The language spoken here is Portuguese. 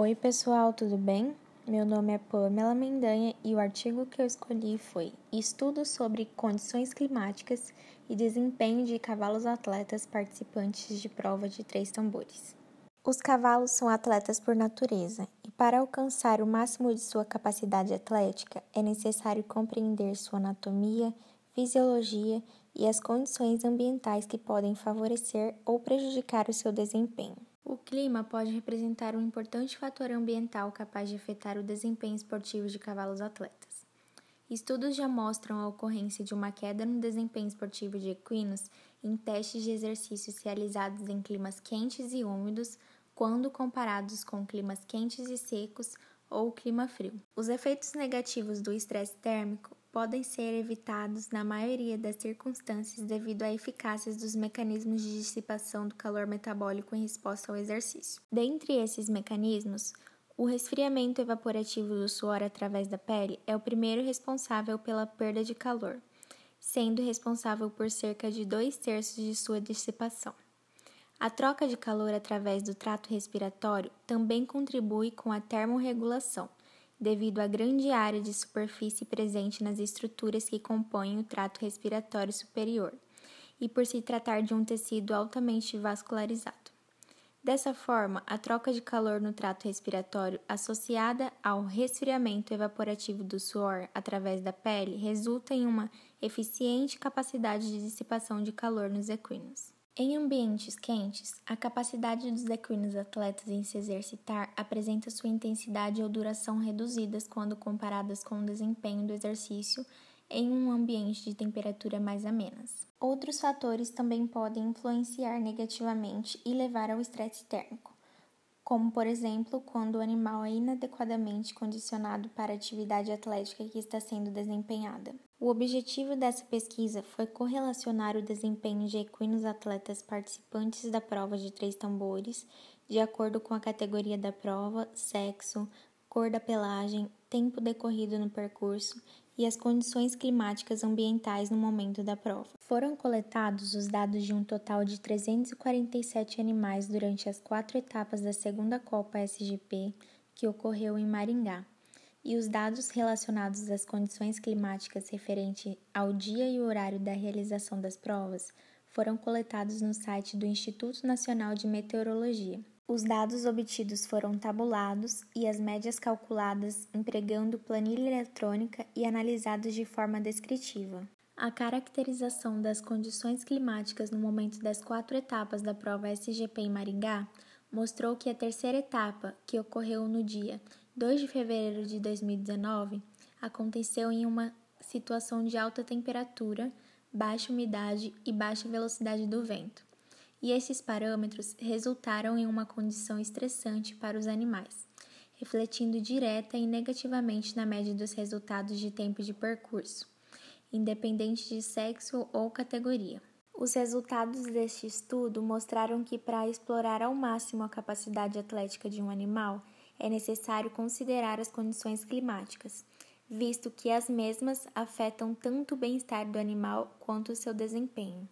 Oi, pessoal, tudo bem? Meu nome é Pamela Mendanha e o artigo que eu escolhi foi Estudo sobre condições climáticas e desempenho de cavalos atletas participantes de prova de três tambores. Os cavalos são atletas por natureza e, para alcançar o máximo de sua capacidade atlética, é necessário compreender sua anatomia, fisiologia e as condições ambientais que podem favorecer ou prejudicar o seu desempenho. O clima pode representar um importante fator ambiental capaz de afetar o desempenho esportivo de cavalos atletas. Estudos já mostram a ocorrência de uma queda no desempenho esportivo de equinos em testes de exercícios realizados em climas quentes e úmidos, quando comparados com climas quentes e secos ou clima frio. Os efeitos negativos do estresse térmico podem ser evitados na maioria das circunstâncias devido à eficácia dos mecanismos de dissipação do calor metabólico em resposta ao exercício. Dentre esses mecanismos, o resfriamento evaporativo do suor através da pele é o primeiro responsável pela perda de calor, sendo responsável por cerca de dois terços de sua dissipação. A troca de calor através do trato respiratório também contribui com a termorregulação, devido à grande área de superfície presente nas estruturas que compõem o trato respiratório superior e por se tratar de um tecido altamente vascularizado. Dessa forma, a troca de calor no trato respiratório associada ao resfriamento evaporativo do suor através da pele resulta em uma eficiente capacidade de dissipação de calor nos equinos. Em ambientes quentes, a capacidade dos equinos atletas em se exercitar apresenta sua intensidade ou duração reduzidas quando comparadas com o desempenho do exercício em um ambiente de temperatura mais amenas. Outros fatores também podem influenciar negativamente e levar ao estresse térmico, como por exemplo quando o animal é inadequadamente condicionado para a atividade atlética que está sendo desempenhada. O objetivo dessa pesquisa foi correlacionar o desempenho de equinos atletas participantes da prova de três tambores, de acordo com a categoria da prova, sexo, cor da pelagem, tempo decorrido no percurso e as condições climáticas ambientais no momento da prova. Foram coletados os dados de um total de 347 animais durante as quatro etapas da segunda Copa SGP, que ocorreu em Maringá e os dados relacionados às condições climáticas referente ao dia e horário da realização das provas foram coletados no site do Instituto Nacional de Meteorologia. Os dados obtidos foram tabulados e as médias calculadas empregando planilha eletrônica e analisados de forma descritiva. A caracterização das condições climáticas no momento das quatro etapas da prova SGP em Maringá mostrou que a terceira etapa, que ocorreu no dia 2 de fevereiro de 2019 aconteceu em uma situação de alta temperatura, baixa umidade e baixa velocidade do vento. E esses parâmetros resultaram em uma condição estressante para os animais, refletindo direta e negativamente na média dos resultados de tempo de percurso, independente de sexo ou categoria. Os resultados deste estudo mostraram que, para explorar ao máximo a capacidade atlética de um animal, é necessário considerar as condições climáticas, visto que as mesmas afetam tanto o bem-estar do animal quanto o seu desempenho.